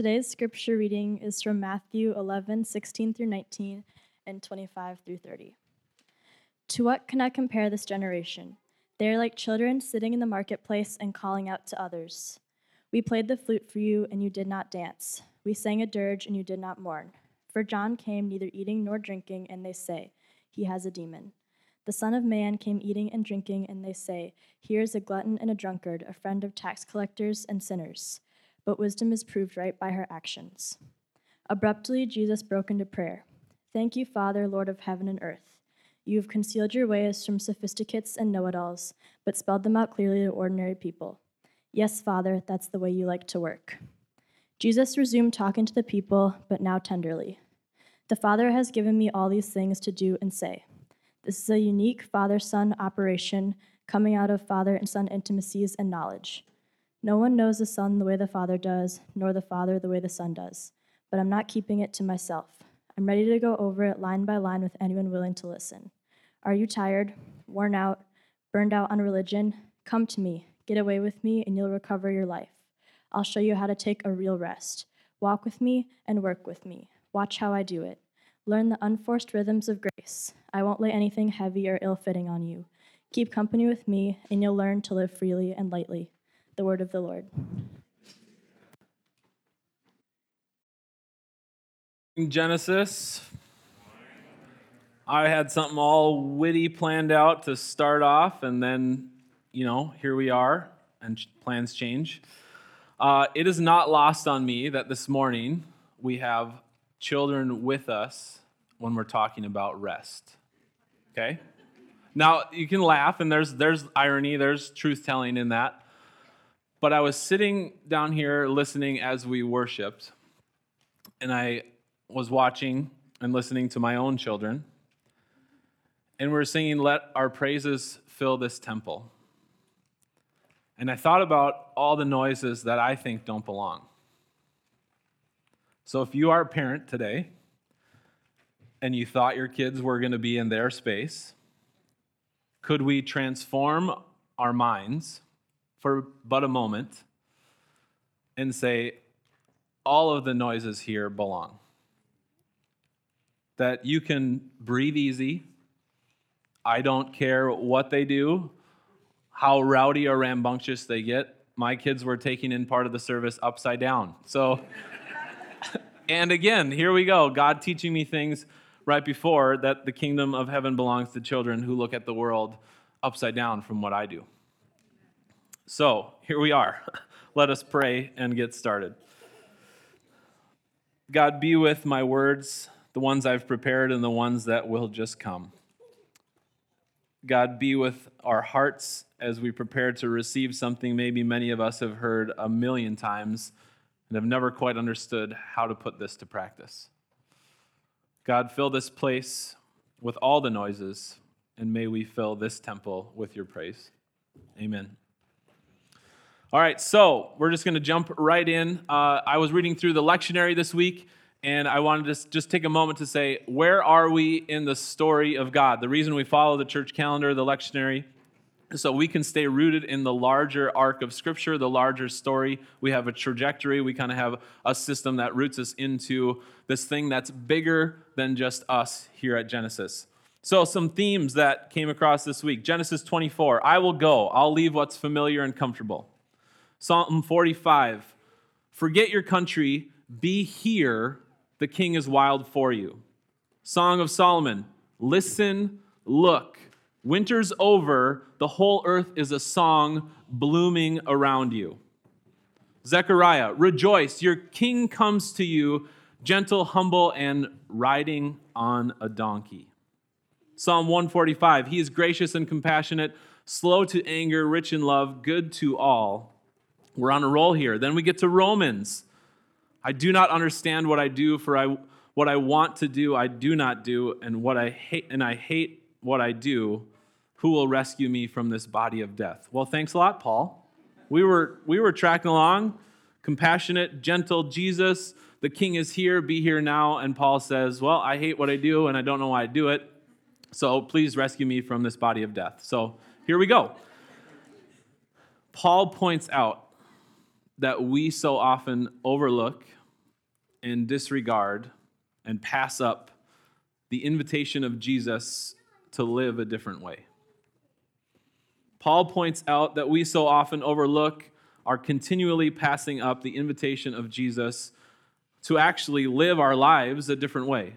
Today's scripture reading is from Matthew 11, 16 through 19, and 25 through 30. To what can I compare this generation? They are like children sitting in the marketplace and calling out to others. We played the flute for you, and you did not dance. We sang a dirge, and you did not mourn. For John came neither eating nor drinking, and they say, He has a demon. The Son of Man came eating and drinking, and they say, Here is a glutton and a drunkard, a friend of tax collectors and sinners. But wisdom is proved right by her actions. Abruptly, Jesus broke into prayer. Thank you, Father, Lord of heaven and earth. You have concealed your ways from sophisticates and know it alls, but spelled them out clearly to ordinary people. Yes, Father, that's the way you like to work. Jesus resumed talking to the people, but now tenderly. The Father has given me all these things to do and say. This is a unique father son operation coming out of father and son intimacies and knowledge. No one knows the Son the way the Father does, nor the Father the way the Son does. But I'm not keeping it to myself. I'm ready to go over it line by line with anyone willing to listen. Are you tired, worn out, burned out on religion? Come to me, get away with me, and you'll recover your life. I'll show you how to take a real rest. Walk with me and work with me. Watch how I do it. Learn the unforced rhythms of grace. I won't lay anything heavy or ill fitting on you. Keep company with me, and you'll learn to live freely and lightly. The word of the Lord. In Genesis. I had something all witty planned out to start off, and then, you know, here we are, and plans change. Uh, it is not lost on me that this morning we have children with us when we're talking about rest. Okay? Now, you can laugh, and there's, there's irony, there's truth telling in that. But I was sitting down here listening as we worshiped, and I was watching and listening to my own children. And we are singing, Let Our Praises Fill This Temple. And I thought about all the noises that I think don't belong. So if you are a parent today and you thought your kids were going to be in their space, could we transform our minds for but a moment and say, all of the noises here belong. That you can breathe easy. I don't care what they do, how rowdy or rambunctious they get. My kids were taking in part of the service upside down. So, and again, here we go. God teaching me things right before that the kingdom of heaven belongs to children who look at the world upside down from what I do. So here we are. Let us pray and get started. God, be with my words, the ones I've prepared and the ones that will just come. God, be with our hearts as we prepare to receive something maybe many of us have heard a million times and have never quite understood how to put this to practice. God, fill this place with all the noises, and may we fill this temple with your praise. Amen. All right, so we're just going to jump right in. Uh, I was reading through the lectionary this week, and I wanted to just take a moment to say, where are we in the story of God? The reason we follow the church calendar, the lectionary, so we can stay rooted in the larger arc of Scripture, the larger story. We have a trajectory. We kind of have a system that roots us into this thing that's bigger than just us here at Genesis. So, some themes that came across this week Genesis 24, I will go, I'll leave what's familiar and comfortable. Psalm 45 Forget your country, be here, the king is wild for you. Song of Solomon Listen, look. Winter's over, the whole earth is a song blooming around you. Zechariah, rejoice, your king comes to you, gentle, humble, and riding on a donkey. Psalm 145, he is gracious and compassionate, slow to anger, rich in love, good to all. We're on a roll here. Then we get to Romans. I do not understand what I do, for I, what I want to do, I do not do, and what I hate, and I hate what I do. Who will rescue me from this body of death? Well, thanks a lot, Paul. We were we were tracking along, compassionate, gentle Jesus. The King is here. Be here now. And Paul says, "Well, I hate what I do, and I don't know why I do it. So please rescue me from this body of death." So here we go. Paul points out that we so often overlook and disregard and pass up the invitation of Jesus to live a different way. Paul points out that we so often overlook, are continually passing up the invitation of Jesus to actually live our lives a different way.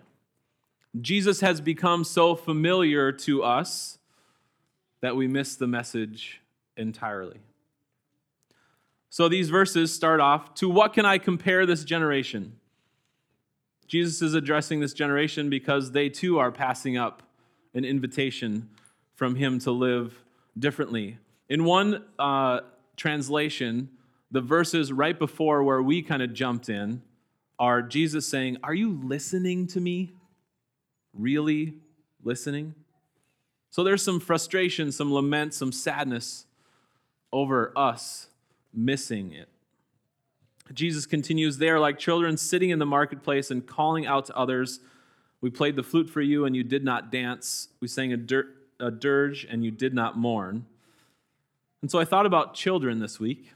Jesus has become so familiar to us that we miss the message entirely. So these verses start off To what can I compare this generation? Jesus is addressing this generation because they too are passing up an invitation from him to live differently. In one uh, translation, the verses right before where we kind of jumped in are Jesus saying, Are you listening to me? Really listening? So there's some frustration, some lament, some sadness over us missing it. Jesus continues, They are like children sitting in the marketplace and calling out to others. We played the flute for you, and you did not dance. We sang a, dir- a dirge, and you did not mourn. And so I thought about children this week.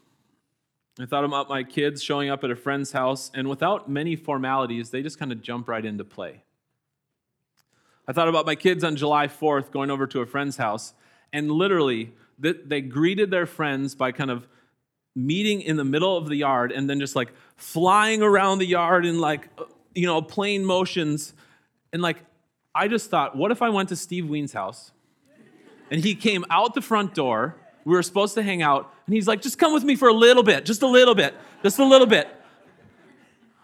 I thought about my kids showing up at a friend's house, and without many formalities, they just kind of jump right into play. I thought about my kids on July 4th going over to a friend's house, and literally, they greeted their friends by kind of meeting in the middle of the yard and then just like flying around the yard in like, uh, you know, plane motions. And like, I just thought, what if I went to Steve Ween's house and he came out the front door? We were supposed to hang out, and he's like, just come with me for a little bit, just a little bit, just a little bit.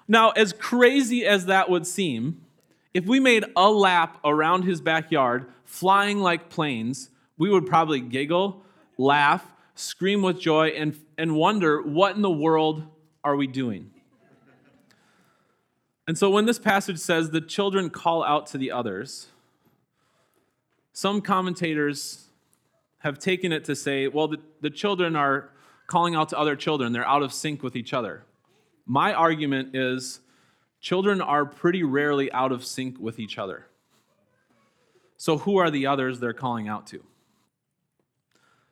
Now, as crazy as that would seem, if we made a lap around his backyard, flying like planes, we would probably giggle, laugh, scream with joy, and, and wonder what in the world are we doing? And so when this passage says the children call out to the others, some commentators have taken it to say, well, the, the children are calling out to other children, they're out of sync with each other. My argument is children are pretty rarely out of sync with each other. So who are the others they're calling out to?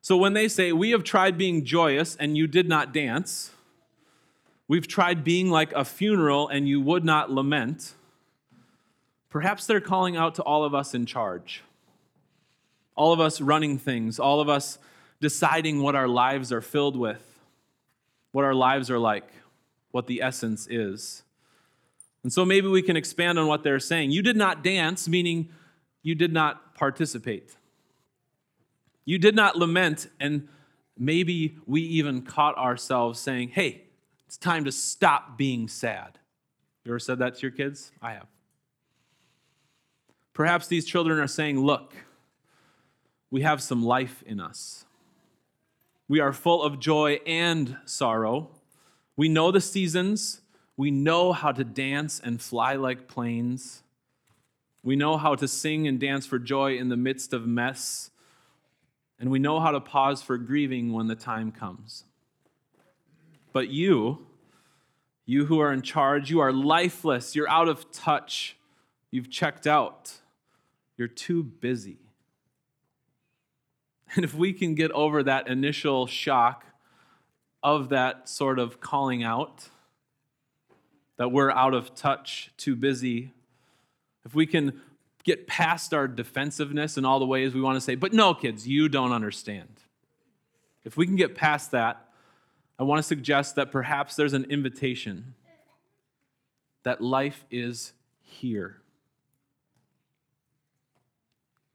So when they say, We have tried being joyous and you did not dance, we've tried being like a funeral and you would not lament, perhaps they're calling out to all of us in charge. All of us running things, all of us deciding what our lives are filled with, what our lives are like, what the essence is. And so maybe we can expand on what they're saying. You did not dance, meaning you did not participate. You did not lament, and maybe we even caught ourselves saying, hey, it's time to stop being sad. You ever said that to your kids? I have. Perhaps these children are saying, look, we have some life in us. We are full of joy and sorrow. We know the seasons. We know how to dance and fly like planes. We know how to sing and dance for joy in the midst of mess and we know how to pause for grieving when the time comes. But you, you who are in charge, you are lifeless, you're out of touch, you've checked out, you're too busy. And if we can get over that initial shock of that sort of calling out, that we're out of touch, too busy, if we can get past our defensiveness and all the ways we want to say, but no, kids, you don't understand. If we can get past that, I want to suggest that perhaps there's an invitation that life is here.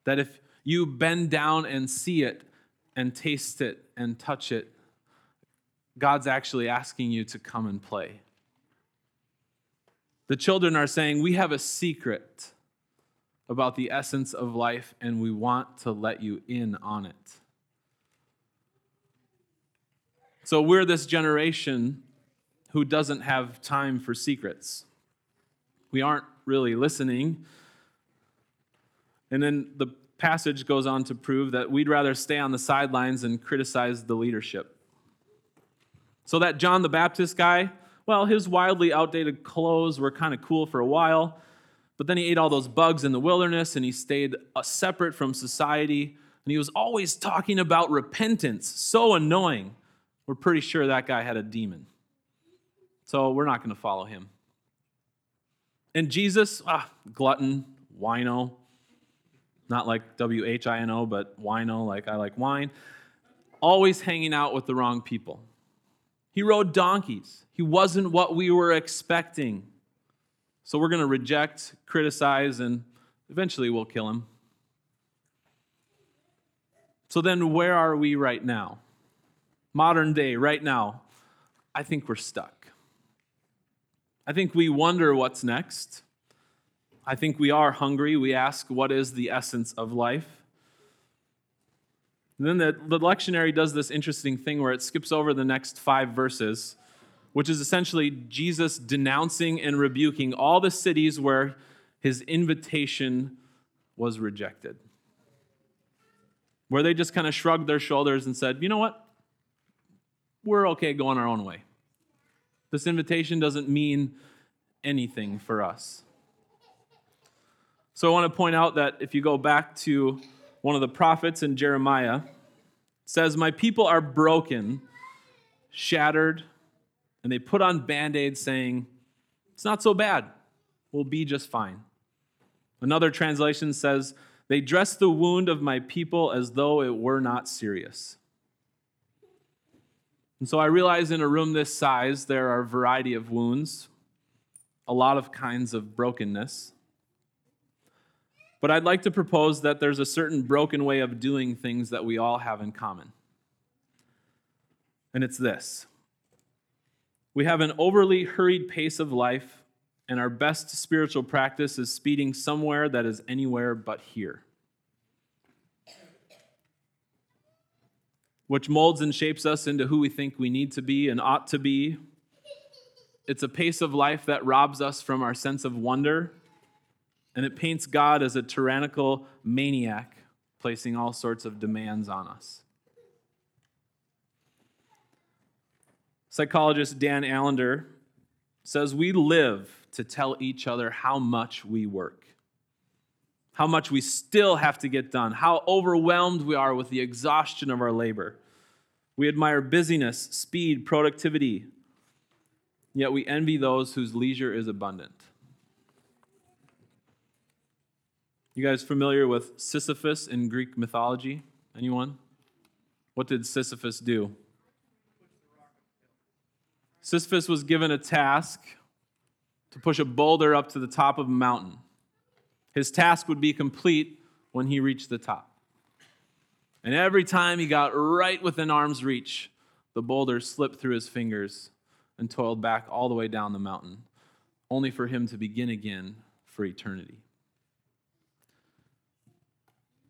That if you bend down and see it and taste it and touch it, God's actually asking you to come and play. The children are saying, We have a secret about the essence of life, and we want to let you in on it. So, we're this generation who doesn't have time for secrets. We aren't really listening. And then the passage goes on to prove that we'd rather stay on the sidelines and criticize the leadership. So, that John the Baptist guy, well, his wildly outdated clothes were kind of cool for a while. But then he ate all those bugs in the wilderness and he stayed uh, separate from society. And he was always talking about repentance. So annoying. We're pretty sure that guy had a demon. So we're not going to follow him. And Jesus, ah, glutton, wino, not like W H I N O, but wino, like I like wine, always hanging out with the wrong people. He rode donkeys. He wasn't what we were expecting. So we're going to reject, criticize, and eventually we'll kill him. So then, where are we right now? Modern day, right now, I think we're stuck. I think we wonder what's next. I think we are hungry. We ask, what is the essence of life? And then the, the lectionary does this interesting thing where it skips over the next five verses, which is essentially Jesus denouncing and rebuking all the cities where his invitation was rejected. Where they just kind of shrugged their shoulders and said, you know what? We're okay going our own way. This invitation doesn't mean anything for us. So I want to point out that if you go back to one of the prophets in Jeremiah, says, My people are broken, shattered, and they put on band aids saying, It's not so bad. We'll be just fine. Another translation says, They dress the wound of my people as though it were not serious. And so I realize in a room this size, there are a variety of wounds, a lot of kinds of brokenness. But I'd like to propose that there's a certain broken way of doing things that we all have in common. And it's this we have an overly hurried pace of life, and our best spiritual practice is speeding somewhere that is anywhere but here. Which molds and shapes us into who we think we need to be and ought to be. It's a pace of life that robs us from our sense of wonder and it paints God as a tyrannical maniac, placing all sorts of demands on us. Psychologist Dan Allender says we live to tell each other how much we work, how much we still have to get done, how overwhelmed we are with the exhaustion of our labor. We admire busyness, speed, productivity, yet we envy those whose leisure is abundant. You guys familiar with Sisyphus in Greek mythology? Anyone? What did Sisyphus do? Sisyphus was given a task to push a boulder up to the top of a mountain. His task would be complete when he reached the top. And every time he got right within arm's reach, the boulder slipped through his fingers and toiled back all the way down the mountain, only for him to begin again for eternity.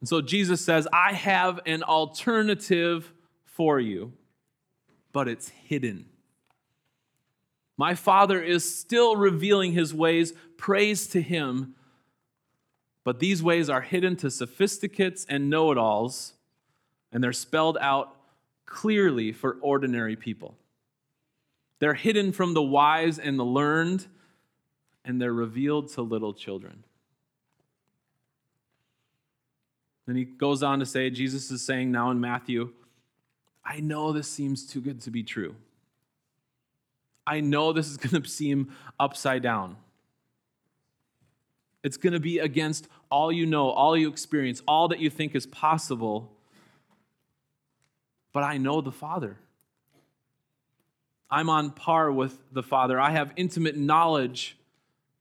And so Jesus says, I have an alternative for you, but it's hidden. My Father is still revealing his ways. Praise to him. But these ways are hidden to sophisticates and know it alls, and they're spelled out clearly for ordinary people. They're hidden from the wise and the learned, and they're revealed to little children. Then he goes on to say, Jesus is saying now in Matthew, I know this seems too good to be true. I know this is going to seem upside down. It's going to be against all you know, all you experience, all that you think is possible. But I know the Father. I'm on par with the Father. I have intimate knowledge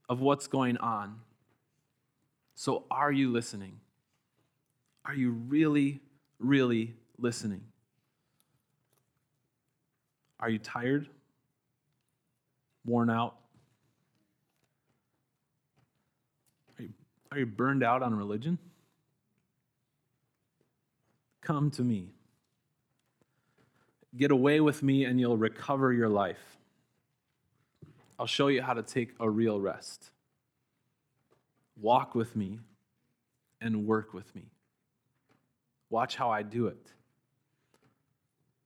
of what's going on. So, are you listening? Are you really, really listening? Are you tired? Worn out? Are you, are you burned out on religion? Come to me. Get away with me, and you'll recover your life. I'll show you how to take a real rest. Walk with me and work with me. Watch how I do it.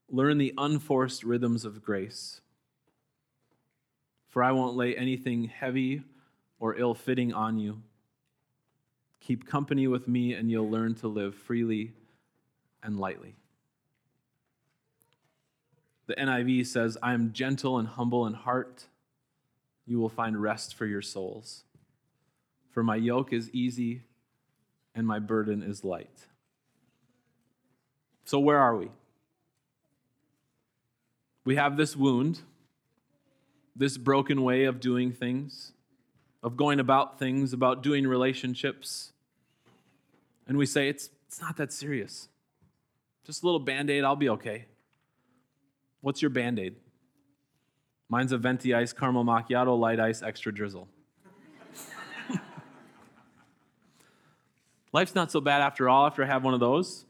Learn the unforced rhythms of grace. For I won't lay anything heavy or ill fitting on you. Keep company with me, and you'll learn to live freely and lightly. The NIV says, I am gentle and humble in heart. You will find rest for your souls. for my yoke is easy and my burden is light. So, where are we? We have this wound, this broken way of doing things, of going about things, about doing relationships. And we say, it's, it's not that serious. Just a little band aid, I'll be okay. What's your band aid? Mine's a venti ice, caramel macchiato, light ice, extra drizzle. Life's not so bad after all after I have one of those,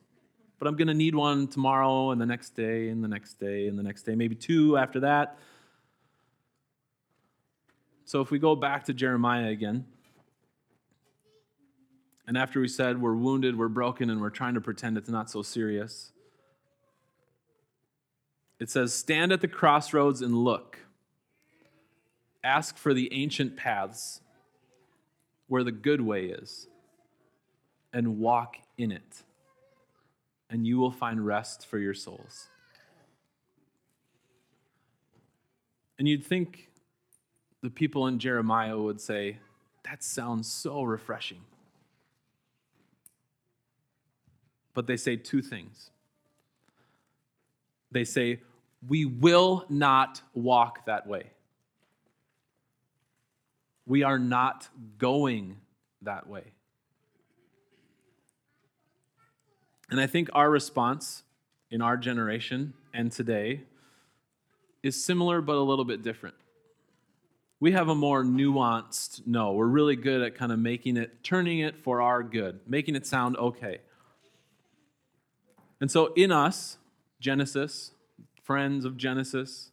but I'm going to need one tomorrow and the next day and the next day and the next day, maybe two after that. So if we go back to Jeremiah again, and after we said we're wounded, we're broken, and we're trying to pretend it's not so serious, it says, Stand at the crossroads and look. Ask for the ancient paths where the good way is and walk in it, and you will find rest for your souls. And you'd think the people in Jeremiah would say, That sounds so refreshing. But they say two things. They say, We will not walk that way. We are not going that way. And I think our response in our generation and today is similar but a little bit different. We have a more nuanced no. We're really good at kind of making it, turning it for our good, making it sound okay. And so in us, Genesis, friends of Genesis,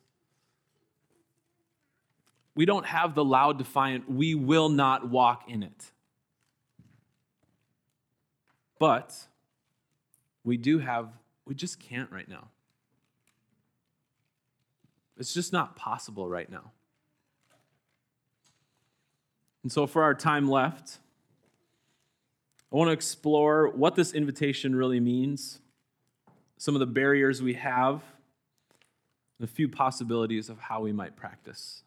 we don't have the loud, defiant, we will not walk in it. But we do have, we just can't right now. It's just not possible right now. And so, for our time left, I want to explore what this invitation really means, some of the barriers we have, and a few possibilities of how we might practice.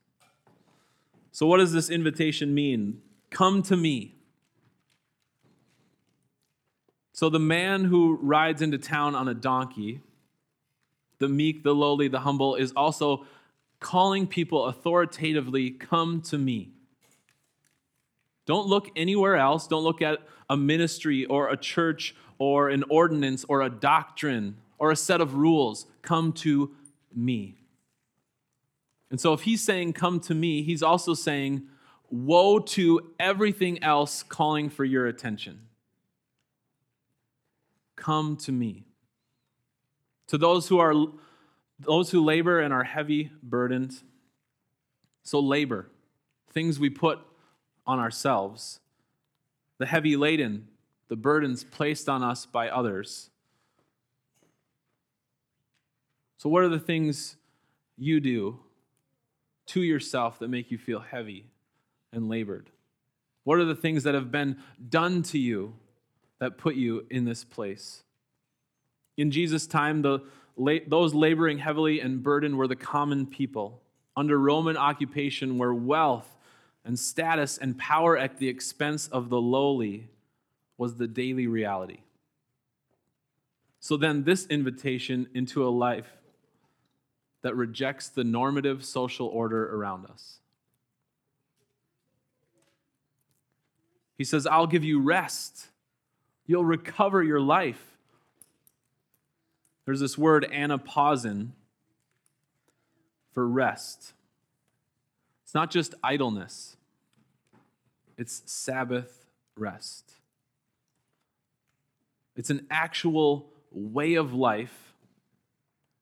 So, what does this invitation mean? Come to me. So the man who rides into town on a donkey, the meek, the lowly, the humble, is also calling people authoritatively, Come to me. Don't look anywhere else. Don't look at a ministry or a church or an ordinance or a doctrine or a set of rules. Come to me. And so if he's saying, Come to me, he's also saying, Woe to everything else calling for your attention. Come to me. To those who are those who labor and are heavy burdened. So labor, things we put on ourselves, the heavy laden, the burdens placed on us by others. So what are the things you do to yourself that make you feel heavy and labored? What are the things that have been done to you that put you in this place. In Jesus' time, the, those laboring heavily and burdened were the common people under Roman occupation, where wealth and status and power at the expense of the lowly was the daily reality. So then, this invitation into a life that rejects the normative social order around us. He says, I'll give you rest You'll recover your life. There's this word anapausin for rest. It's not just idleness, it's Sabbath rest. It's an actual way of life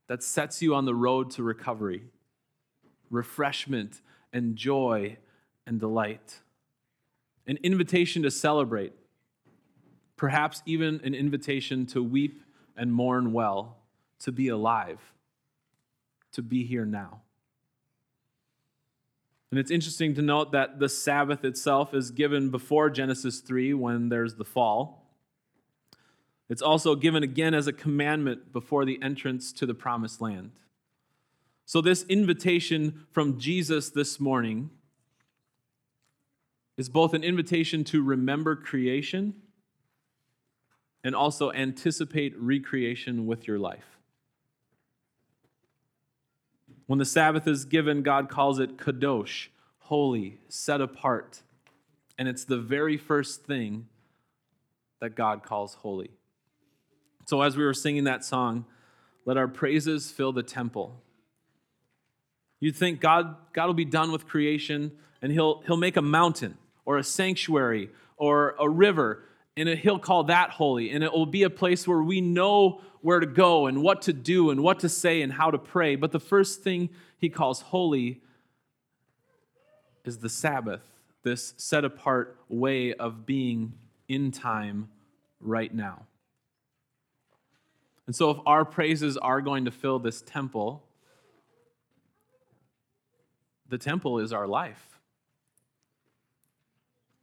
that sets you on the road to recovery, refreshment, and joy and delight. An invitation to celebrate, perhaps even an invitation to weep and mourn well, to be alive, to be here now. And it's interesting to note that the Sabbath itself is given before Genesis 3 when there's the fall. It's also given again as a commandment before the entrance to the promised land. So, this invitation from Jesus this morning is both an invitation to remember creation and also anticipate recreation with your life. When the Sabbath is given, God calls it kadosh, holy, set apart. And it's the very first thing that God calls holy. So, as we were singing that song, let our praises fill the temple. You'd think God, God will be done with creation and he'll, he'll make a mountain or a sanctuary or a river and he'll call that holy and it will be a place where we know where to go and what to do and what to say and how to pray. But the first thing he calls holy is the sabbath this set apart way of being in time right now. And so if our praises are going to fill this temple the temple is our life.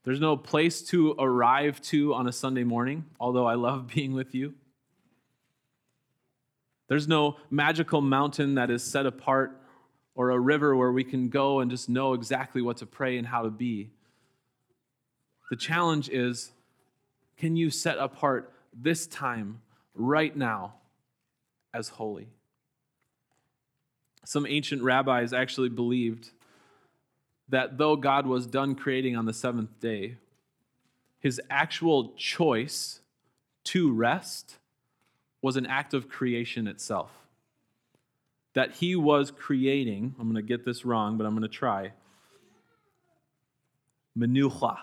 There's no place to arrive to on a Sunday morning, although I love being with you. There's no magical mountain that is set apart or a river where we can go and just know exactly what to pray and how to be. The challenge is can you set apart this time right now as holy? Some ancient rabbis actually believed that though God was done creating on the seventh day, his actual choice to rest was an act of creation itself. That he was creating, I'm going to get this wrong, but I'm going to try. Menucha.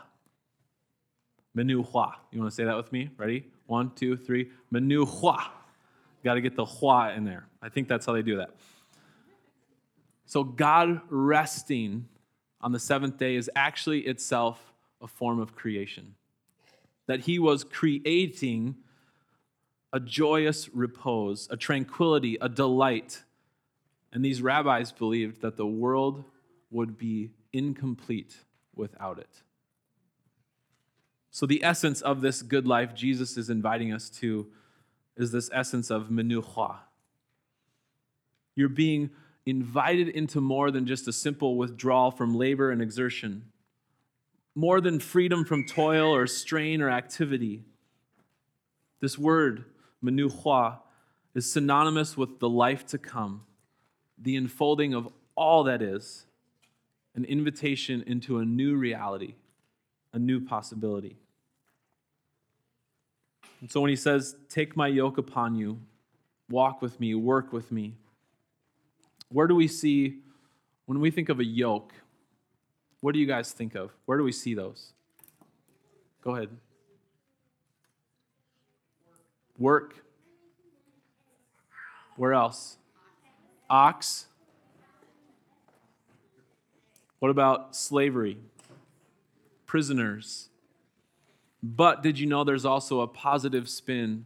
Menucha. You want to say that with me? Ready? One, two, three. Menucha. Got to get the hua in there. I think that's how they do that. So God resting on the seventh day is actually itself a form of creation. That he was creating a joyous repose, a tranquility, a delight. And these rabbis believed that the world would be incomplete without it. So, the essence of this good life Jesus is inviting us to is this essence of menucha. You're being invited into more than just a simple withdrawal from labor and exertion, more than freedom from toil or strain or activity. This word, menucha, is synonymous with the life to come, the unfolding of all that is, an invitation into a new reality, a new possibility. And so when he says, Take my yoke upon you, walk with me, work with me, where do we see, when we think of a yoke, what do you guys think of? Where do we see those? Go ahead. Work. Where else? Ox. What about slavery? Prisoners. But did you know there's also a positive spin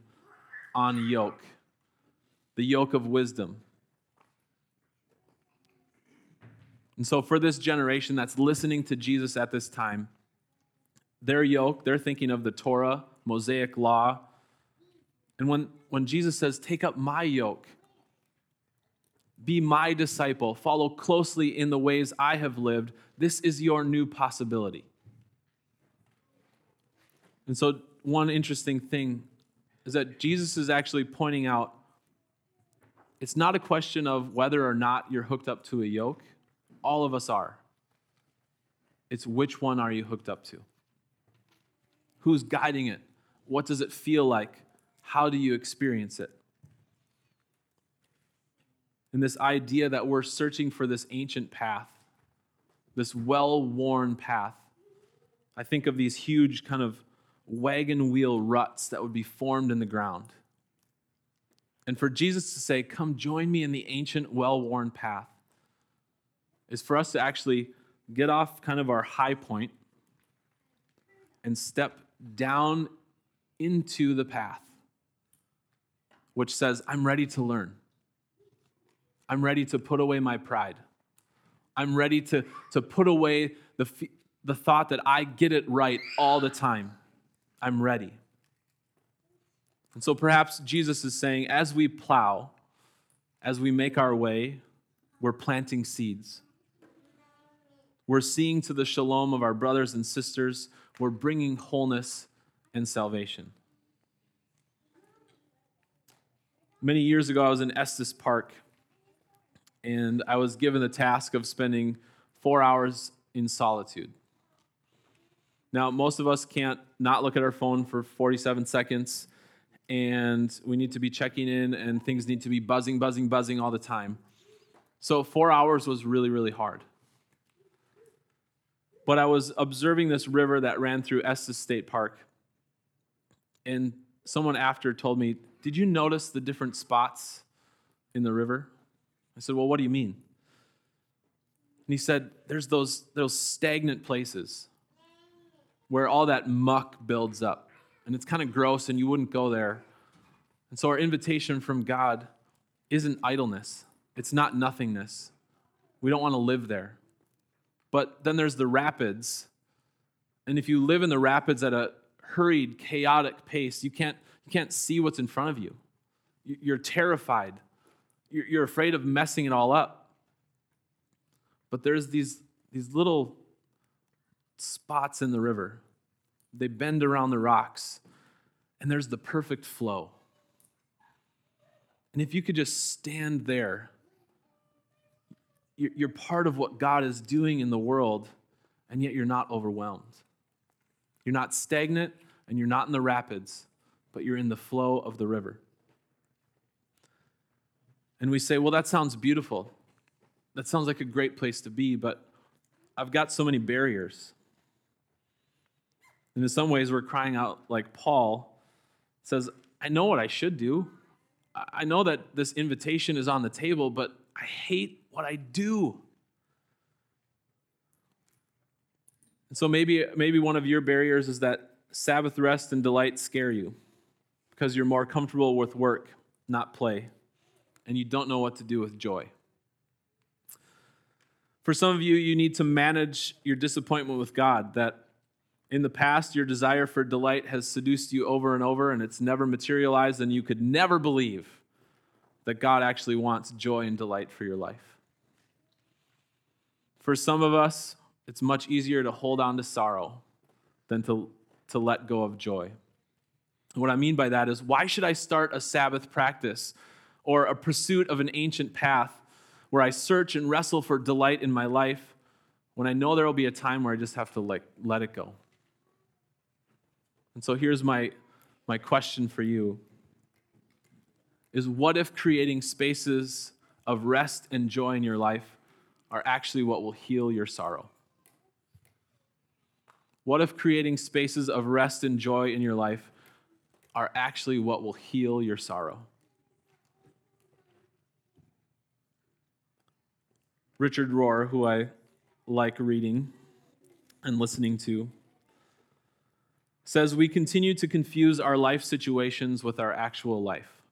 on yoke? The yoke of wisdom. And so, for this generation that's listening to Jesus at this time, their yoke, they're thinking of the Torah, Mosaic law. And when, when Jesus says, Take up my yoke, be my disciple, follow closely in the ways I have lived, this is your new possibility. And so, one interesting thing is that Jesus is actually pointing out it's not a question of whether or not you're hooked up to a yoke all of us are. It's which one are you hooked up to? Who's guiding it? What does it feel like? How do you experience it? And this idea that we're searching for this ancient path, this well worn path. I think of these huge kind of wagon wheel ruts that would be formed in the ground. And for Jesus to say, Come join me in the ancient, well worn path, is for us to actually get off kind of our high point and step down into the path, which says, I'm ready to learn. I'm ready to put away my pride. I'm ready to, to put away the, the thought that I get it right all the time. I'm ready. And so perhaps Jesus is saying, as we plow, as we make our way, we're planting seeds. We're seeing to the shalom of our brothers and sisters. We're bringing wholeness and salvation. Many years ago, I was in Estes Park, and I was given the task of spending four hours in solitude. Now, most of us can't not look at our phone for 47 seconds, and we need to be checking in, and things need to be buzzing, buzzing, buzzing all the time. So, four hours was really, really hard. But I was observing this river that ran through Estes State Park, and someone after told me, Did you notice the different spots in the river? I said, Well, what do you mean? And he said, There's those, those stagnant places where all that muck builds up. And it's kind of gross, and you wouldn't go there. And so, our invitation from God isn't idleness, it's not nothingness. We don't want to live there. But then there's the rapids. And if you live in the rapids at a hurried, chaotic pace, you can't, you can't see what's in front of you. You're terrified. You're afraid of messing it all up. But there's these, these little spots in the river. They bend around the rocks, and there's the perfect flow. And if you could just stand there, you're part of what God is doing in the world, and yet you're not overwhelmed. You're not stagnant, and you're not in the rapids, but you're in the flow of the river. And we say, well, that sounds beautiful. That sounds like a great place to be, but I've got so many barriers. And in some ways, we're crying out like Paul says, I know what I should do. I know that this invitation is on the table, but I hate what I do. And so maybe, maybe one of your barriers is that Sabbath rest and delight scare you because you're more comfortable with work, not play, and you don't know what to do with joy. For some of you, you need to manage your disappointment with God, that in the past, your desire for delight has seduced you over and over, and it's never materialized, and you could never believe that God actually wants joy and delight for your life. For some of us, it's much easier to hold on to sorrow than to, to let go of joy. What I mean by that is, why should I start a Sabbath practice or a pursuit of an ancient path where I search and wrestle for delight in my life when I know there will be a time where I just have to like let it go? And so here's my, my question for you is what if creating spaces of rest and joy in your life are actually what will heal your sorrow? What if creating spaces of rest and joy in your life are actually what will heal your sorrow? Richard Rohr, who I like reading and listening to, says we continue to confuse our life situations with our actual life.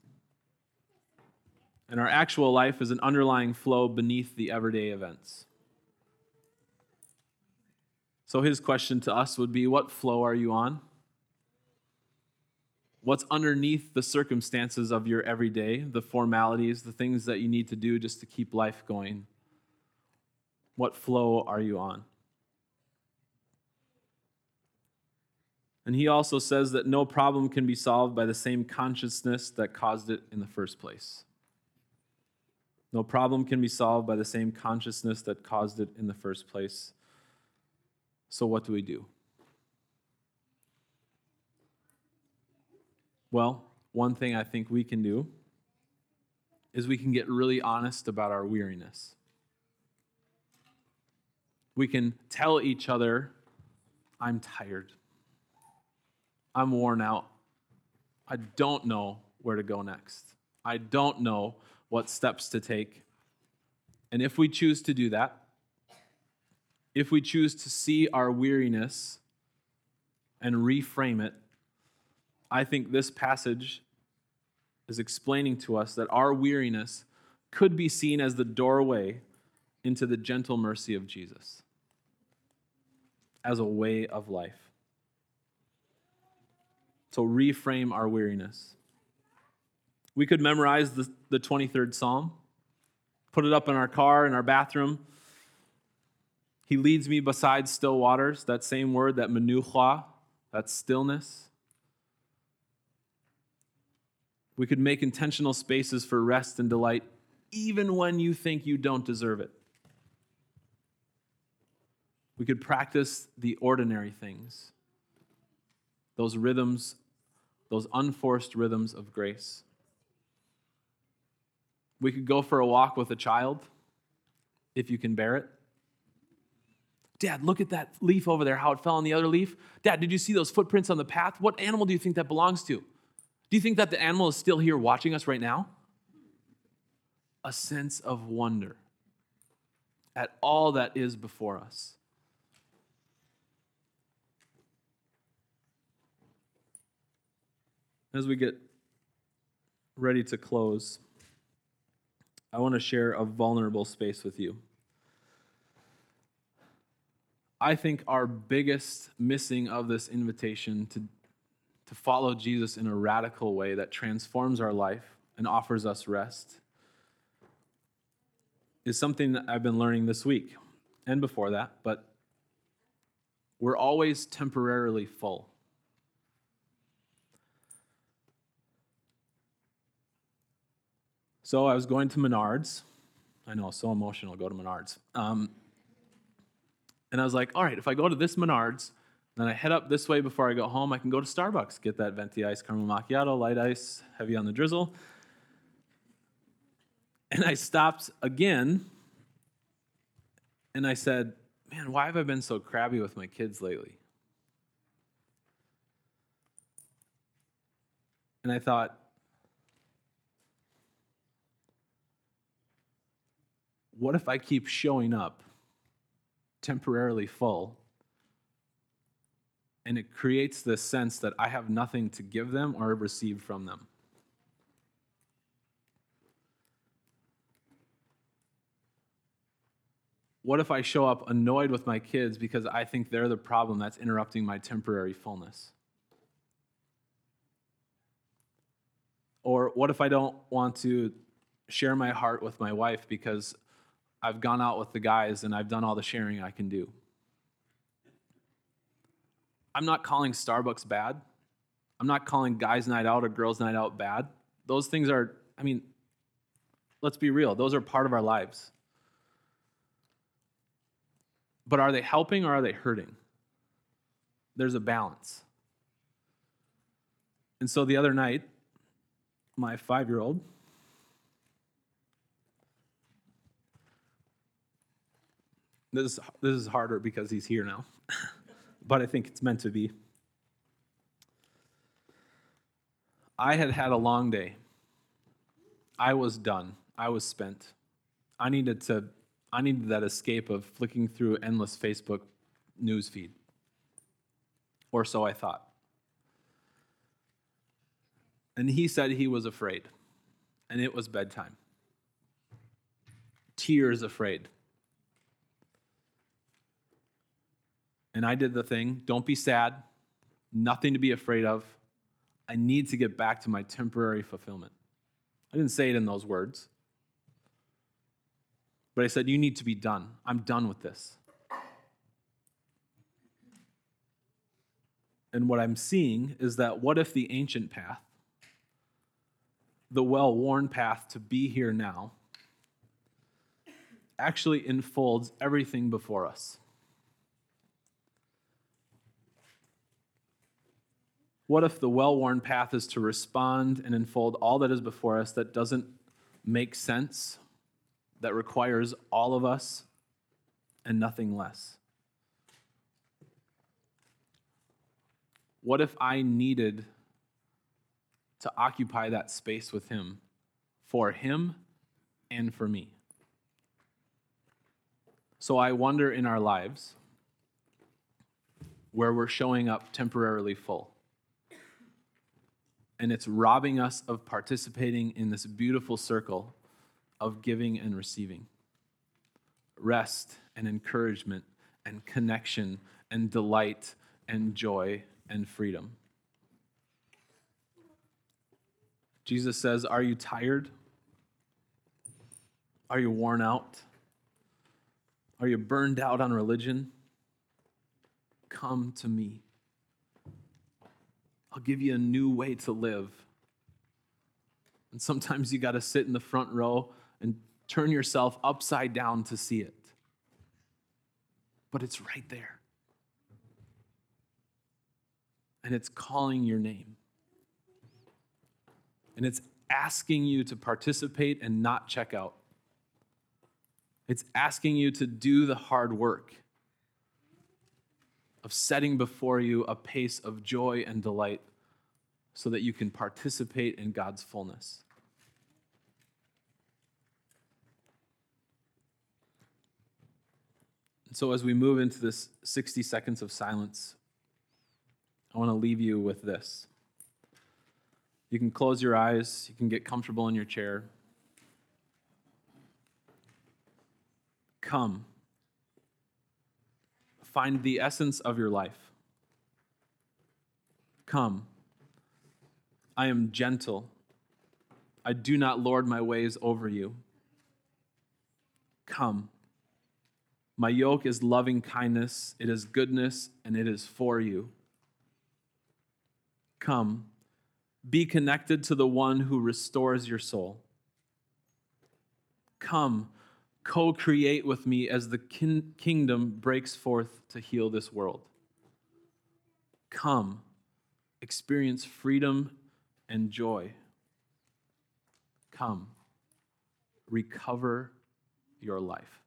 And our actual life is an underlying flow beneath the everyday events. So his question to us would be what flow are you on? What's underneath the circumstances of your everyday, the formalities, the things that you need to do just to keep life going? What flow are you on? And he also says that no problem can be solved by the same consciousness that caused it in the first place. No problem can be solved by the same consciousness that caused it in the first place. So, what do we do? Well, one thing I think we can do is we can get really honest about our weariness. We can tell each other, I'm tired. I'm worn out. I don't know where to go next. I don't know what steps to take. And if we choose to do that, if we choose to see our weariness and reframe it, I think this passage is explaining to us that our weariness could be seen as the doorway into the gentle mercy of Jesus, as a way of life. So reframe our weariness. We could memorize the, the 23rd Psalm, put it up in our car, in our bathroom, He leads me beside still waters, that same word, that menucha, that stillness. We could make intentional spaces for rest and delight even when you think you don't deserve it. We could practice the ordinary things, those rhythms, those unforced rhythms of grace. We could go for a walk with a child if you can bear it. Dad, look at that leaf over there, how it fell on the other leaf. Dad, did you see those footprints on the path? What animal do you think that belongs to? Do you think that the animal is still here watching us right now? A sense of wonder at all that is before us. As we get ready to close, I want to share a vulnerable space with you. I think our biggest missing of this invitation to, to follow Jesus in a radical way that transforms our life and offers us rest is something that I've been learning this week and before that, but we're always temporarily full. So I was going to Menards. I know, so emotional, go to Menards. Um, and I was like, all right, if I go to this Menards, then I head up this way before I go home, I can go to Starbucks, get that venti ice caramel macchiato, light ice, heavy on the drizzle. And I stopped again and I said, man, why have I been so crabby with my kids lately? And I thought, what if I keep showing up temporarily full and it creates this sense that I have nothing to give them or receive from them? What if I show up annoyed with my kids because I think they're the problem that's interrupting my temporary fullness? Or what if I don't want to share my heart with my wife because I've gone out with the guys and I've done all the sharing I can do. I'm not calling Starbucks bad. I'm not calling guys' night out or girls' night out bad. Those things are, I mean, let's be real, those are part of our lives. But are they helping or are they hurting? There's a balance. And so the other night, my five year old, This is, this is harder because he's here now, but I think it's meant to be. I had had a long day. I was done. I was spent. I needed to I needed that escape of flicking through endless Facebook news feed. Or so I thought. And he said he was afraid. And it was bedtime. Tears afraid. And I did the thing. Don't be sad. Nothing to be afraid of. I need to get back to my temporary fulfillment. I didn't say it in those words. But I said, You need to be done. I'm done with this. And what I'm seeing is that what if the ancient path, the well worn path to be here now, actually enfolds everything before us? What if the well worn path is to respond and unfold all that is before us that doesn't make sense, that requires all of us and nothing less? What if I needed to occupy that space with Him for Him and for me? So I wonder in our lives where we're showing up temporarily full and it's robbing us of participating in this beautiful circle of giving and receiving rest and encouragement and connection and delight and joy and freedom. Jesus says, Are you tired? Are you worn out? Are you burned out on religion? Come to me. I'll give you a new way to live. And sometimes you got to sit in the front row and turn yourself upside down to see it. But it's right there. And it's calling your name. And it's asking you to participate and not check out. It's asking you to do the hard work of setting before you a pace of joy and delight so that you can participate in God's fullness. And so, as we move into this 60 seconds of silence, I want to leave you with this. You can close your eyes, you can get comfortable in your chair. Come. Find the essence of your life. Come. I am gentle. I do not lord my ways over you. Come. My yoke is loving kindness, it is goodness, and it is for you. Come. Be connected to the one who restores your soul. Come co create with me as the kin- kingdom breaks forth to heal this world. Come, experience freedom and joy. Come, recover your life.